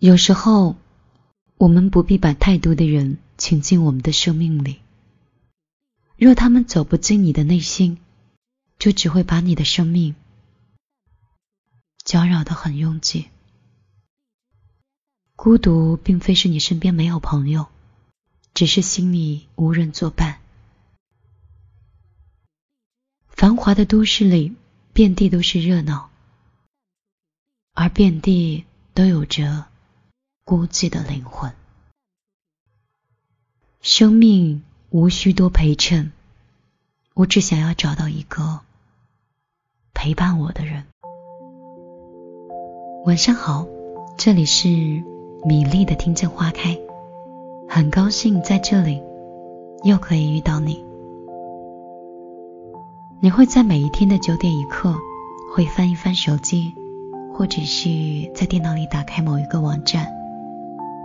有时候，我们不必把太多的人请进我们的生命里。若他们走不进你的内心，就只会把你的生命搅扰得很拥挤。孤独并非是你身边没有朋友，只是心里无人作伴。繁华的都市里，遍地都是热闹，而遍地都有着。孤寂的灵魂，生命无需多陪衬，我只想要找到一个陪伴我的人。晚上好，这里是米粒的听见花开，很高兴在这里又可以遇到你。你会在每一天的九点一刻，会翻一翻手机，或者是在电脑里打开某一个网站。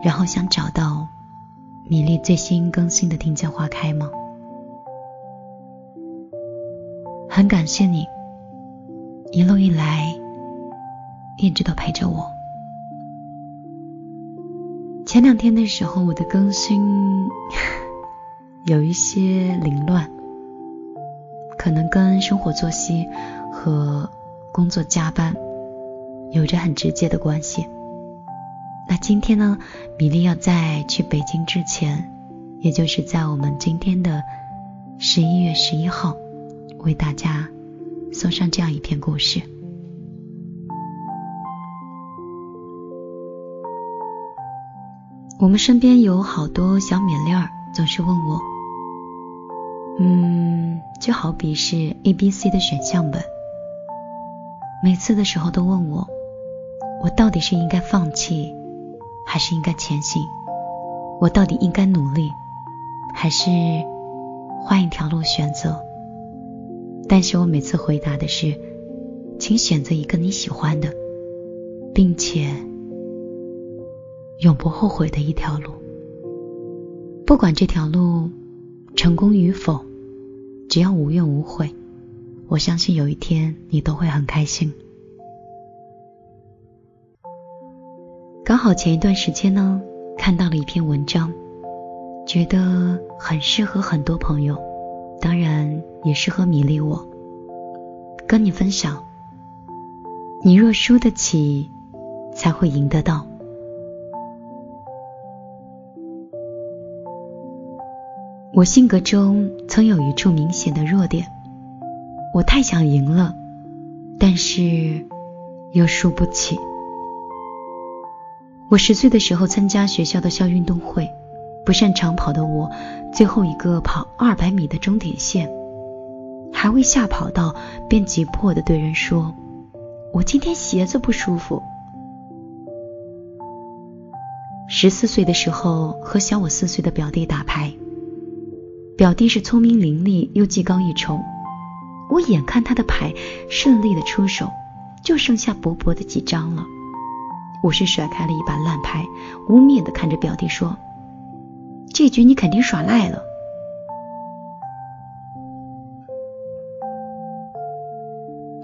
然后想找到米粒最新更新的《听见花开》吗？很感谢你一路以来一直都陪着我。前两天的时候，我的更新 有一些凌乱，可能跟生活作息和工作加班有着很直接的关系。那今天呢，米粒要在去北京之前，也就是在我们今天的十一月十一号，为大家送上这样一篇故事。我们身边有好多小米粒儿，总是问我，嗯，就好比是 A、B、C 的选项本，每次的时候都问我，我到底是应该放弃？还是应该前行？我到底应该努力，还是换一条路选择？但是我每次回答的是，请选择一个你喜欢的，并且永不后悔的一条路。不管这条路成功与否，只要无怨无悔，我相信有一天你都会很开心。刚好前一段时间呢，看到了一篇文章，觉得很适合很多朋友，当然也适合米粒我。跟你分享，你若输得起，才会赢得到。我性格中曾有一处明显的弱点，我太想赢了，但是又输不起。我十岁的时候参加学校的校运动会，不擅长跑的我，最后一个跑二百米的终点线，还未下跑道，便急迫的对人说：“我今天鞋子不舒服。”十四岁的时候和小我四岁的表弟打牌，表弟是聪明伶俐又技高一筹，我眼看他的牌顺利的出手，就剩下薄薄的几张了。我是甩开了一把烂牌，污蔑的看着表弟说：“这局你肯定耍赖了。”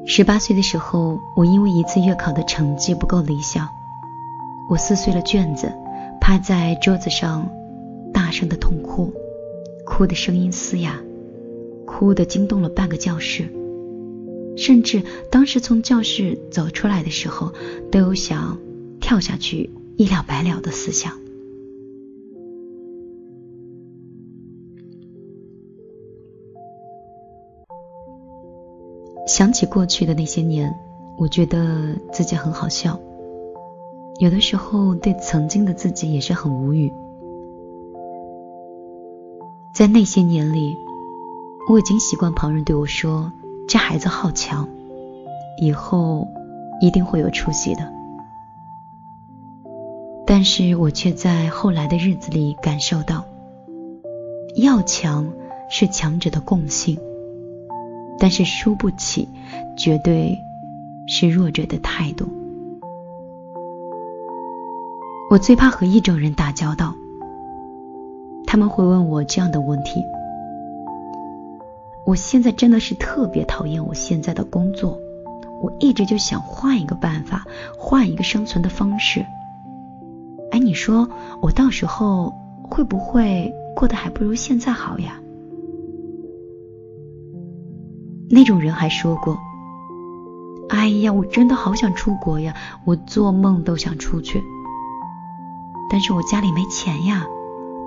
十八岁的时候，我因为一次月考的成绩不够理想，我撕碎了卷子，趴在桌子上，大声的痛哭，哭的声音嘶哑，哭的惊动了半个教室，甚至当时从教室走出来的时候，都有想。跳下去一了百了的思想。想起过去的那些年，我觉得自己很好笑。有的时候对曾经的自己也是很无语。在那些年里，我已经习惯旁人对我说：“这孩子好强，以后一定会有出息的。”但是我却在后来的日子里感受到，要强是强者的共性，但是输不起，绝对是弱者的态度。我最怕和一种人打交道，他们会问我这样的问题：我现在真的是特别讨厌我现在的工作，我一直就想换一个办法，换一个生存的方式。你说我到时候会不会过得还不如现在好呀？那种人还说过：“哎呀，我真的好想出国呀，我做梦都想出去。但是我家里没钱呀。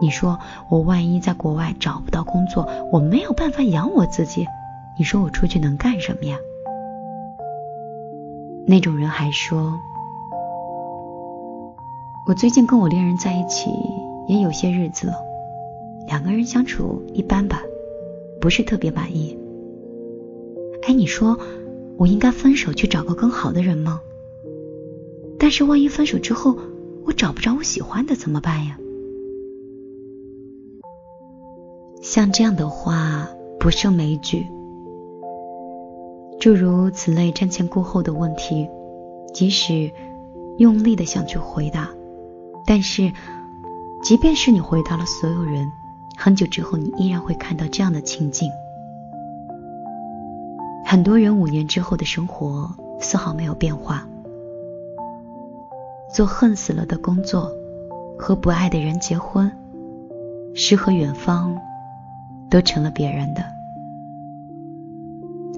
你说我万一在国外找不到工作，我没有办法养我自己，你说我出去能干什么呀？”那种人还说：“我最近跟我恋人在一起也有些日子了，两个人相处一般吧，不是特别满意。”哎，你说我应该分手去找个更好的人吗？但是万一分手之后我找不着我喜欢的怎么办呀？像这样的话不胜枚举。诸如此类瞻前顾后的问题，即使用力的想去回答，但是即便是你回答了所有人，很久之后你依然会看到这样的情景。很多人五年之后的生活丝毫没有变化，做恨死了的工作，和不爱的人结婚，诗和远方都成了别人的。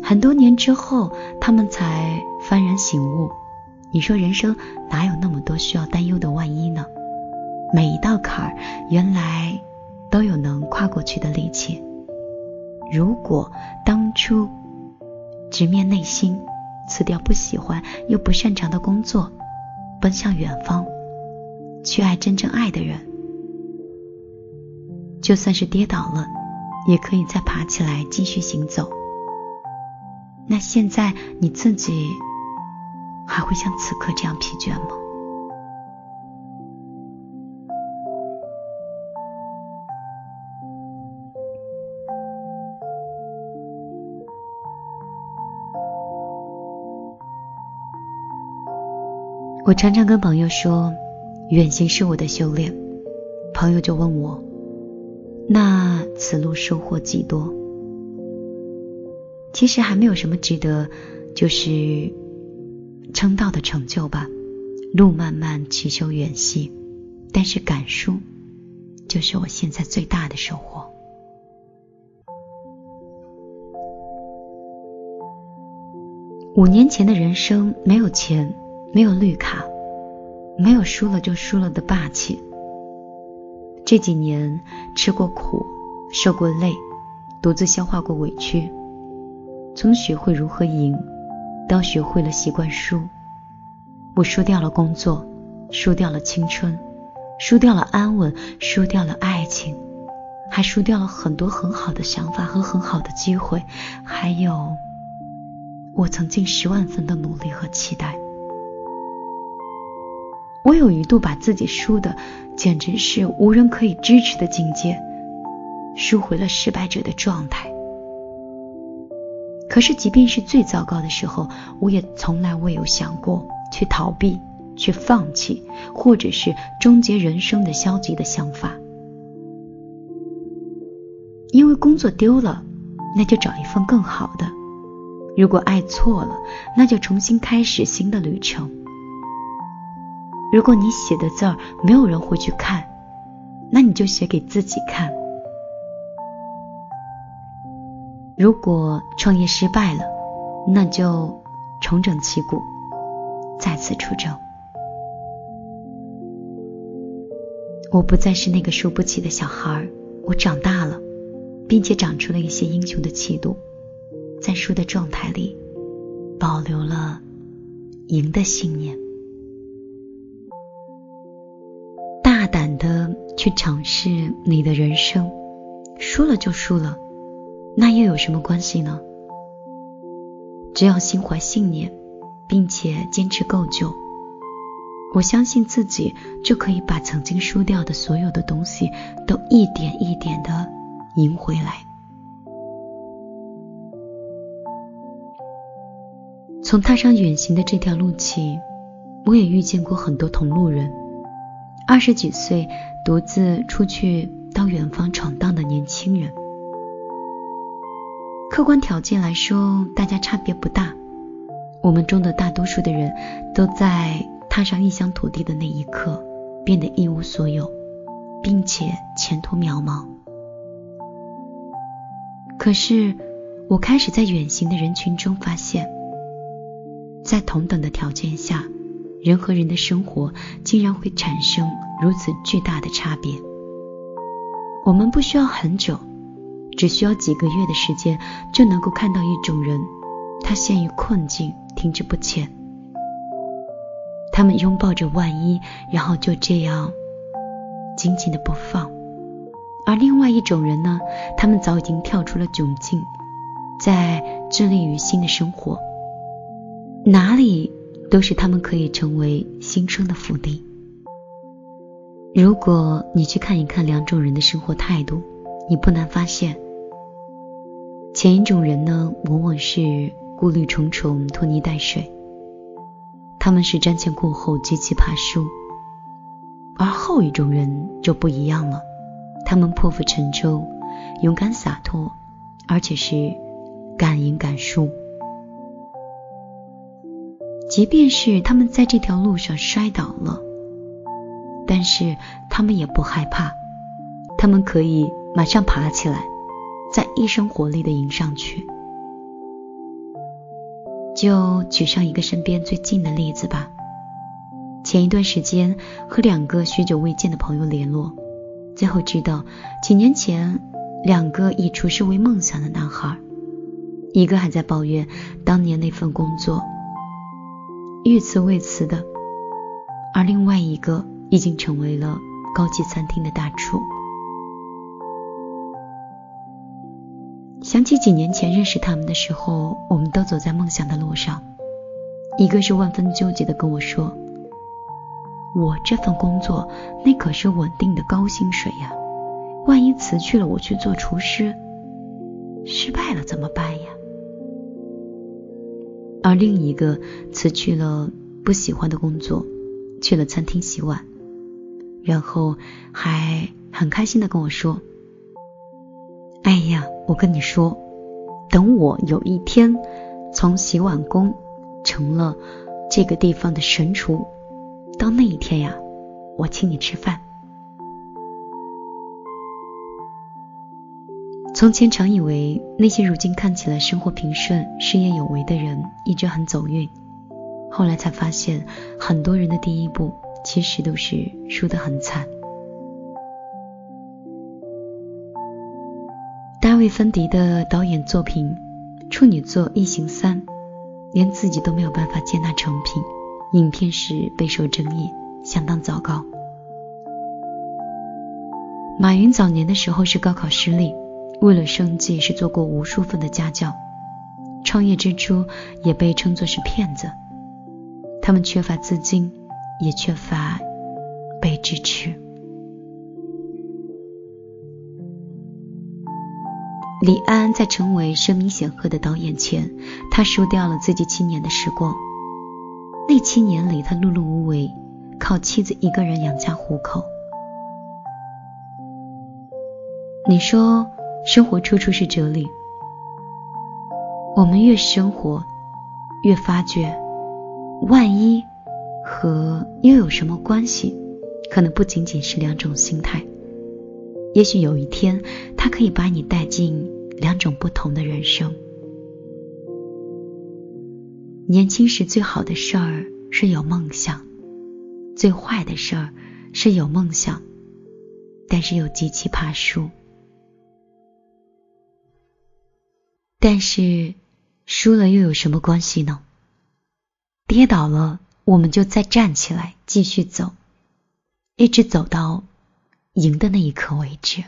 很多年之后，他们才幡然醒悟。你说人生哪有那么多需要担忧的万一呢？每一道坎儿原来都有能跨过去的力气。如果当初。直面内心，辞掉不喜欢又不擅长的工作，奔向远方，去爱真正爱的人。就算是跌倒了，也可以再爬起来继续行走。那现在你自己还会像此刻这样疲倦吗？我常常跟朋友说，远行是我的修炼。朋友就问我，那此路收获几多？其实还没有什么值得，就是称道的成就吧。路漫漫其修远兮，但是感受就是我现在最大的收获。五年前的人生没有钱。没有绿卡，没有输了就输了的霸气。这几年吃过苦，受过累，独自消化过委屈，从学会如何赢，到学会了习惯输。我输掉了工作，输掉了青春，输掉了安稳，输掉了爱情，还输掉了很多很好的想法和很好的机会，还有我曾经十万分的努力和期待。我有一度把自己输的简直是无人可以支持的境界，输回了失败者的状态。可是，即便是最糟糕的时候，我也从来未有想过去逃避、去放弃，或者是终结人生的消极的想法。因为工作丢了，那就找一份更好的；如果爱错了，那就重新开始新的旅程。如果你写的字儿没有人会去看，那你就写给自己看。如果创业失败了，那就重整旗鼓，再次出征。我不再是那个输不起的小孩，我长大了，并且长出了一些英雄的气度，在输的状态里，保留了赢的信念。去尝试你的人生，输了就输了，那又有什么关系呢？只要心怀信念，并且坚持够久，我相信自己就可以把曾经输掉的所有的东西都一点一点的赢回来。从踏上远行的这条路起，我也遇见过很多同路人，二十几岁。独自出去到远方闯荡的年轻人，客观条件来说，大家差别不大。我们中的大多数的人都在踏上异乡土地的那一刻，变得一无所有，并且前途渺茫。可是，我开始在远行的人群中发现，在同等的条件下，人和人的生活竟然会产生如此巨大的差别。我们不需要很久，只需要几个月的时间，就能够看到一种人，他陷于困境，停滞不前。他们拥抱着万一，然后就这样紧紧的不放；而另外一种人呢，他们早已经跳出了窘境，在致力于新的生活，哪里都是他们可以成为新生的福地。如果你去看一看两种人的生活态度，你不难发现，前一种人呢，往往是顾虑重重、拖泥带水，他们是瞻前顾后、极其怕输；而后一种人就不一样了，他们破釜沉舟、勇敢洒脱，而且是敢赢敢输。即便是他们在这条路上摔倒了。但是他们也不害怕，他们可以马上爬起来，再一身活力的迎上去。就举上一个身边最近的例子吧。前一段时间和两个许久未见的朋友联络，最后知道几年前两个以厨师为梦想的男孩，一个还在抱怨当年那份工作欲辞未辞的，而另外一个。已经成为了高级餐厅的大厨。想起几年前认识他们的时候，我们都走在梦想的路上。一个是万分纠结的跟我说：“我这份工作那可是稳定的高薪水呀，万一辞去了我去做厨师，失败了怎么办呀？”而另一个辞去了不喜欢的工作，去了餐厅洗碗。然后还很开心的跟我说：“哎呀，我跟你说，等我有一天从洗碗工成了这个地方的神厨，到那一天呀，我请你吃饭。”从前常以为那些如今看起来生活平顺、事业有为的人一直很走运，后来才发现，很多人的第一步。其实都是输得很惨。大卫·芬迪的导演作品《处女座异形三》，连自己都没有办法接纳成品，影片是备受争议，相当糟糕。马云早年的时候是高考失利，为了生计是做过无数份的家教，创业之初也被称作是骗子。他们缺乏资金。也缺乏被支持。李安在成为声名显赫的导演前，他输掉了自己七年的时光。那七年里，他碌碌无为，靠妻子一个人养家糊口。你说，生活处处是哲理。我们越生活，越发觉，万一。和又有什么关系？可能不仅仅是两种心态。也许有一天，它可以把你带进两种不同的人生。年轻时最好的事儿是有梦想，最坏的事儿是有梦想，但是又极其怕输。但是输了又有什么关系呢？跌倒了。我们就再站起来，继续走，一直走到赢的那一刻为止。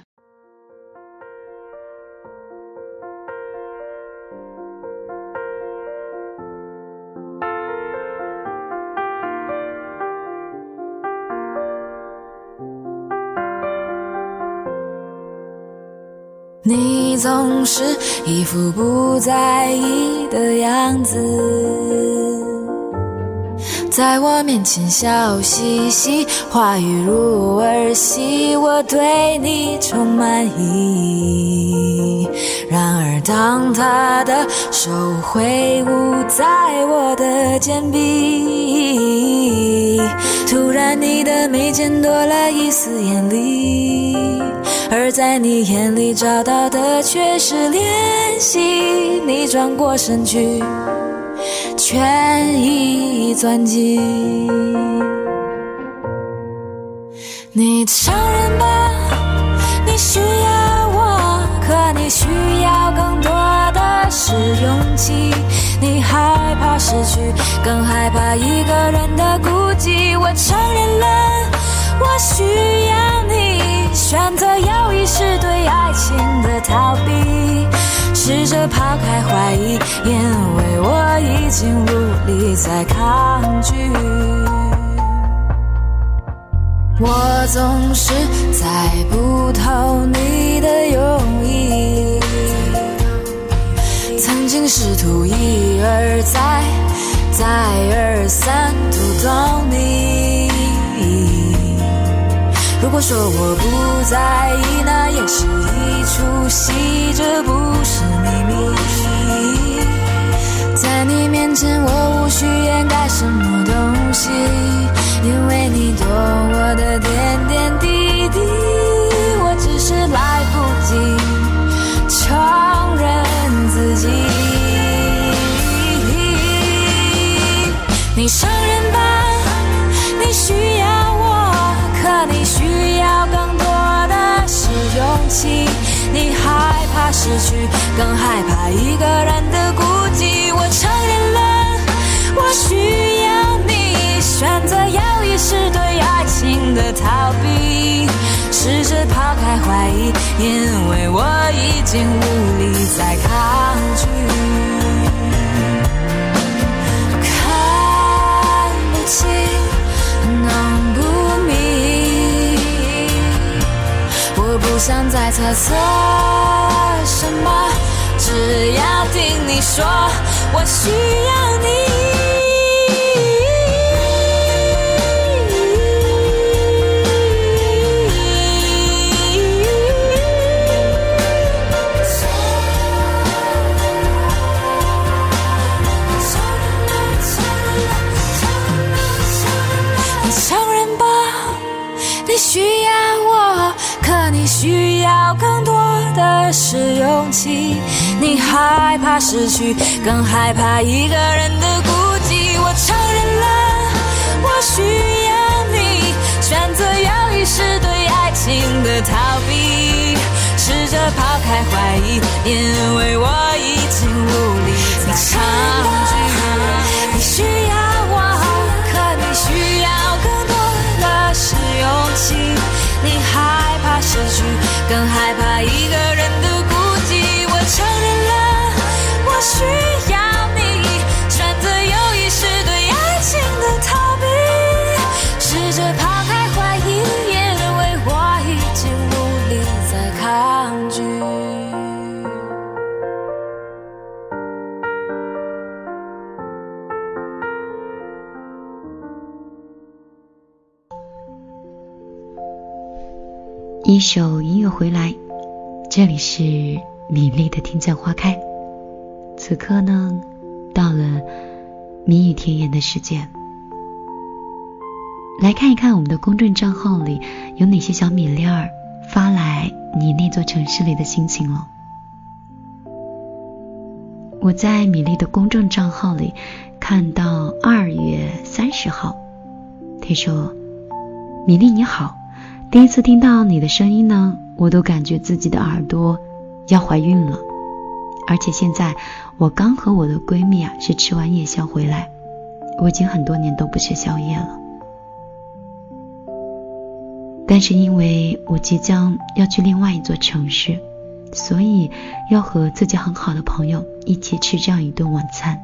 你总是一副不在意的样子。在我面前笑嘻嘻，话语如儿戏，我对你充满意。然而，当他的手挥舞在我的肩臂，突然你的眉间多了一丝眼力，而在你眼里找到的却是怜惜。你转过身去，全已钻进。你承认吧，你需要我，可你需要更多的是勇气。你害怕失去，更害怕一个人的孤寂。我承认了，我需要你。选择犹豫是对爱情的逃避，试着抛开怀疑，因为我已经无力再抗拒。我总是猜不透你的用意。曾经试图一而再、再而三读懂你。如果说我不在意，那也是一出戏，这不是秘密。在你面前，我无需掩盖什么东西，因为你懂我的一个人的孤寂。我承认了，我需要你。选择要一是对爱情的逃避，试着抛开怀疑，因为我已经无力再抗拒。看不清，弄不明，我不想再猜测什么，只说，我需要你。你承认吧，你需要我，可你需要更多的是勇气。你害怕失去，更害怕一个人的孤寂。我承认了，我需要你。选择犹豫是对爱情的逃避，试着抛开怀疑，因为我已经无力再抗拒。首音乐回来，这里是米粒的听见花开。此刻呢，到了谜语甜言的时间，来看一看我们的公众账号里有哪些小米粒儿发来你那座城市里的心情了。我在米粒的公众账号里看到二月三十号，他说：“米粒你好。”第一次听到你的声音呢，我都感觉自己的耳朵要怀孕了。而且现在我刚和我的闺蜜啊是吃完夜宵回来，我已经很多年都不吃宵夜了。但是因为我即将要去另外一座城市，所以要和自己很好的朋友一起吃这样一顿晚餐。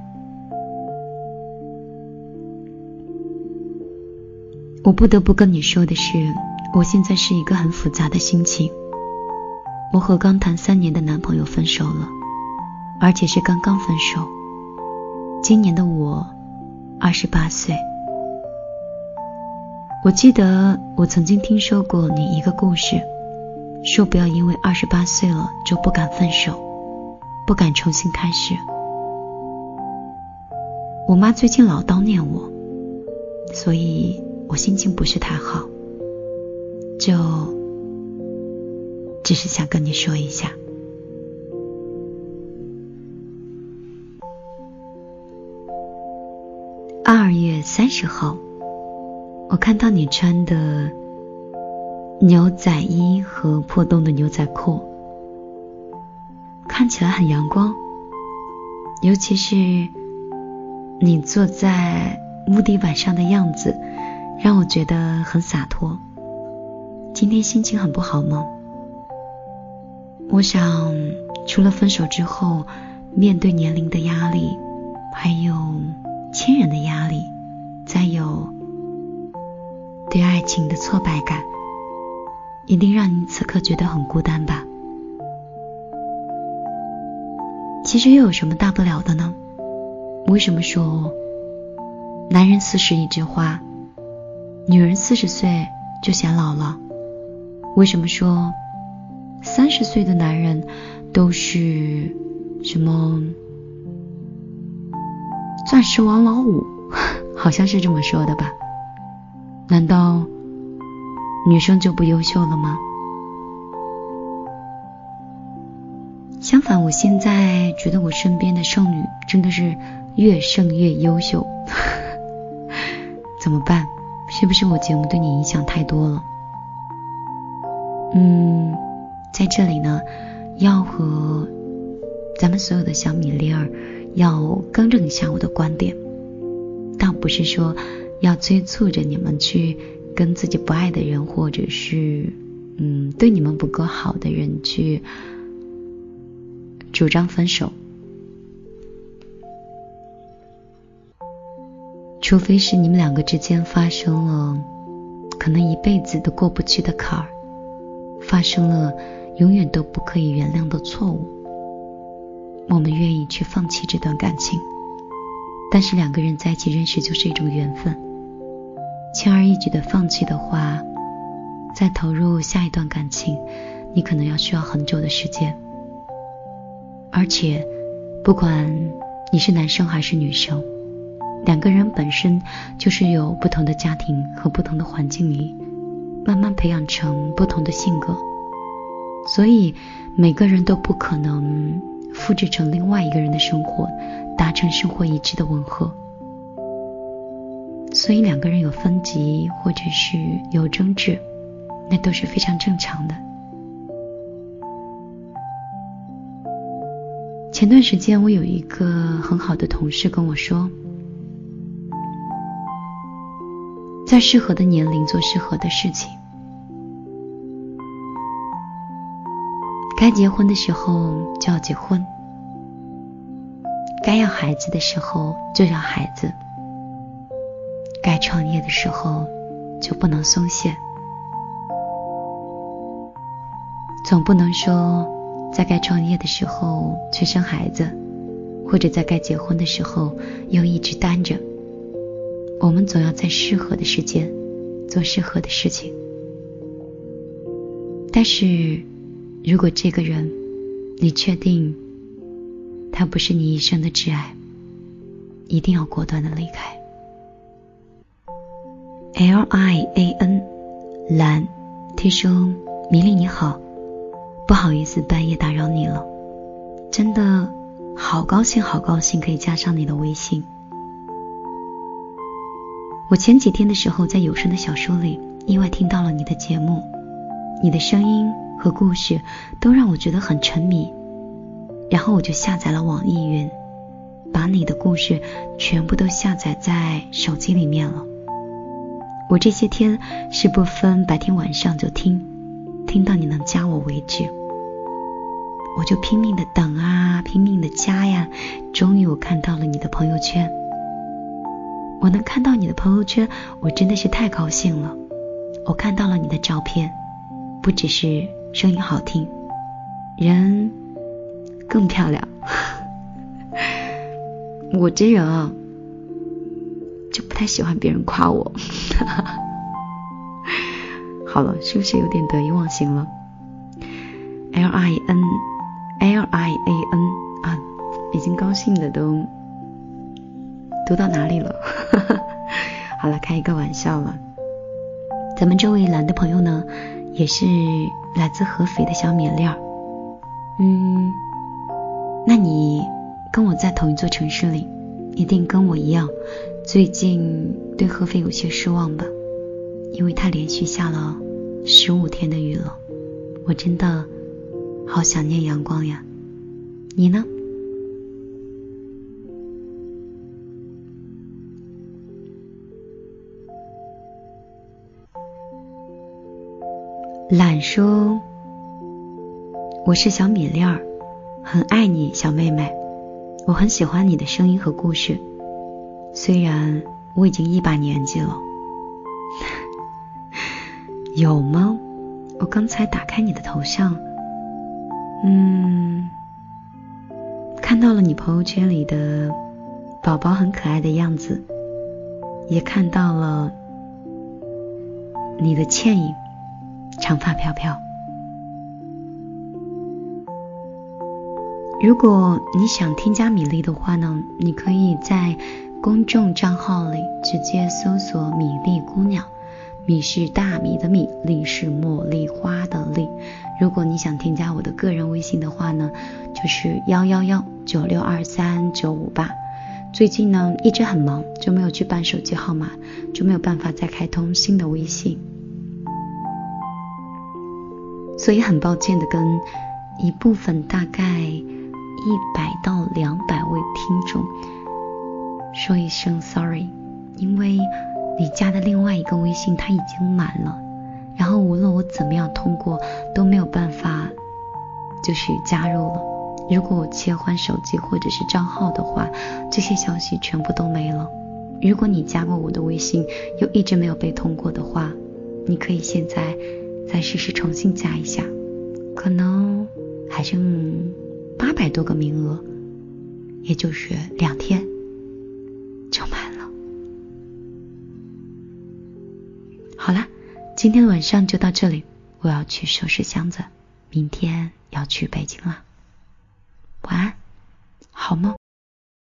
我不得不跟你说的是。我现在是一个很复杂的心情。我和刚谈三年的男朋友分手了，而且是刚刚分手。今年的我二十八岁。我记得我曾经听说过你一个故事，说不要因为二十八岁了就不敢分手，不敢重新开始。我妈最近老叨念我，所以我心情不是太好，就只是想跟你说一下。二月三十号，我看到你穿的牛仔衣和破洞的牛仔裤，看起来很阳光，尤其是你坐在木地板上的样子，让我觉得很洒脱。今天心情很不好吗？我想，除了分手之后面对年龄的压力，还有。亲人的压力，再有对爱情的挫败感，一定让你此刻觉得很孤单吧？其实又有什么大不了的呢？为什么说男人四十一枝花，女人四十岁就显老了？为什么说三十岁的男人都是什么？钻石王老五，好像是这么说的吧？难道女生就不优秀了吗？相反，我现在觉得我身边的剩女真的是越剩越优秀。怎么办？是不是我节目对你影响太多了？嗯，在这里呢，要和咱们所有的小米粒儿。要更正一下我的观点，倒不是说要催促着你们去跟自己不爱的人，或者是嗯对你们不够好的人去主张分手，除非是你们两个之间发生了可能一辈子都过不去的坎儿，发生了永远都不可以原谅的错误。我们愿意去放弃这段感情，但是两个人在一起认识就是一种缘分。轻而易举的放弃的话，再投入下一段感情，你可能要需要很久的时间。而且，不管你是男生还是女生，两个人本身就是有不同的家庭和不同的环境里，慢慢培养成不同的性格，所以每个人都不可能。复制成另外一个人的生活，达成生活一致的吻合。所以两个人有分歧或者是有争执，那都是非常正常的。前段时间我有一个很好的同事跟我说，在适合的年龄做适合的事情。该结婚的时候就要结婚，该要孩子的时候就要孩子，该创业的时候就不能松懈，总不能说在该创业的时候去生孩子，或者在该结婚的时候又一直单着。我们总要在适合的时间做适合的事情，但是。如果这个人，你确定他不是你一生的挚爱，一定要果断的离开。L I A N 蓝，听说米粒你好，不好意思半夜打扰你了，真的好高兴好高兴可以加上你的微信。我前几天的时候在有声的小说里意外听到了你的节目，你的声音。和故事都让我觉得很沉迷，然后我就下载了网易云，把你的故事全部都下载在手机里面了。我这些天是不分白天晚上就听，听到你能加我为止。我就拼命的等啊，拼命的加呀，终于我看到了你的朋友圈。我能看到你的朋友圈，我真的是太高兴了。我看到了你的照片，不只是。声音好听，人更漂亮。我这人啊，就不太喜欢别人夸我。好了，是不是有点得意忘形了？L I N L I A N 啊，已经高兴的都读到哪里了？好了，开一个玩笑了。咱们这位蓝的朋友呢，也是来自合肥的小米粒儿。嗯，那你跟我在同一座城市里，一定跟我一样，最近对合肥有些失望吧？因为它连续下了十五天的雨了，我真的好想念阳光呀。你呢？懒说：“我是小米粒儿，很爱你，小妹妹。我很喜欢你的声音和故事，虽然我已经一把年纪了。有吗？我刚才打开你的头像，嗯，看到了你朋友圈里的宝宝很可爱的样子，也看到了你的倩影。”长发飘飘。如果你想添加米粒的话呢，你可以在公众账号里直接搜索“米粒姑娘”，米是大米的米，粒是茉莉花的粒。如果你想添加我的个人微信的话呢，就是幺幺幺九六二三九五八。最近呢一直很忙，就没有去办手机号码，就没有办法再开通新的微信。所以很抱歉的跟一部分大概一百到两百位听众说一声 sorry，因为你加的另外一个微信它已经满了，然后无论我怎么样通过都没有办法就是加入了。如果我切换手机或者是账号的话，这些消息全部都没了。如果你加过我的微信又一直没有被通过的话，你可以现在。再试试重新加一下，可能还剩八百多个名额，也就是两天就满了。好了，今天晚上就到这里，我要去收拾箱子，明天要去北京了。晚安，好梦。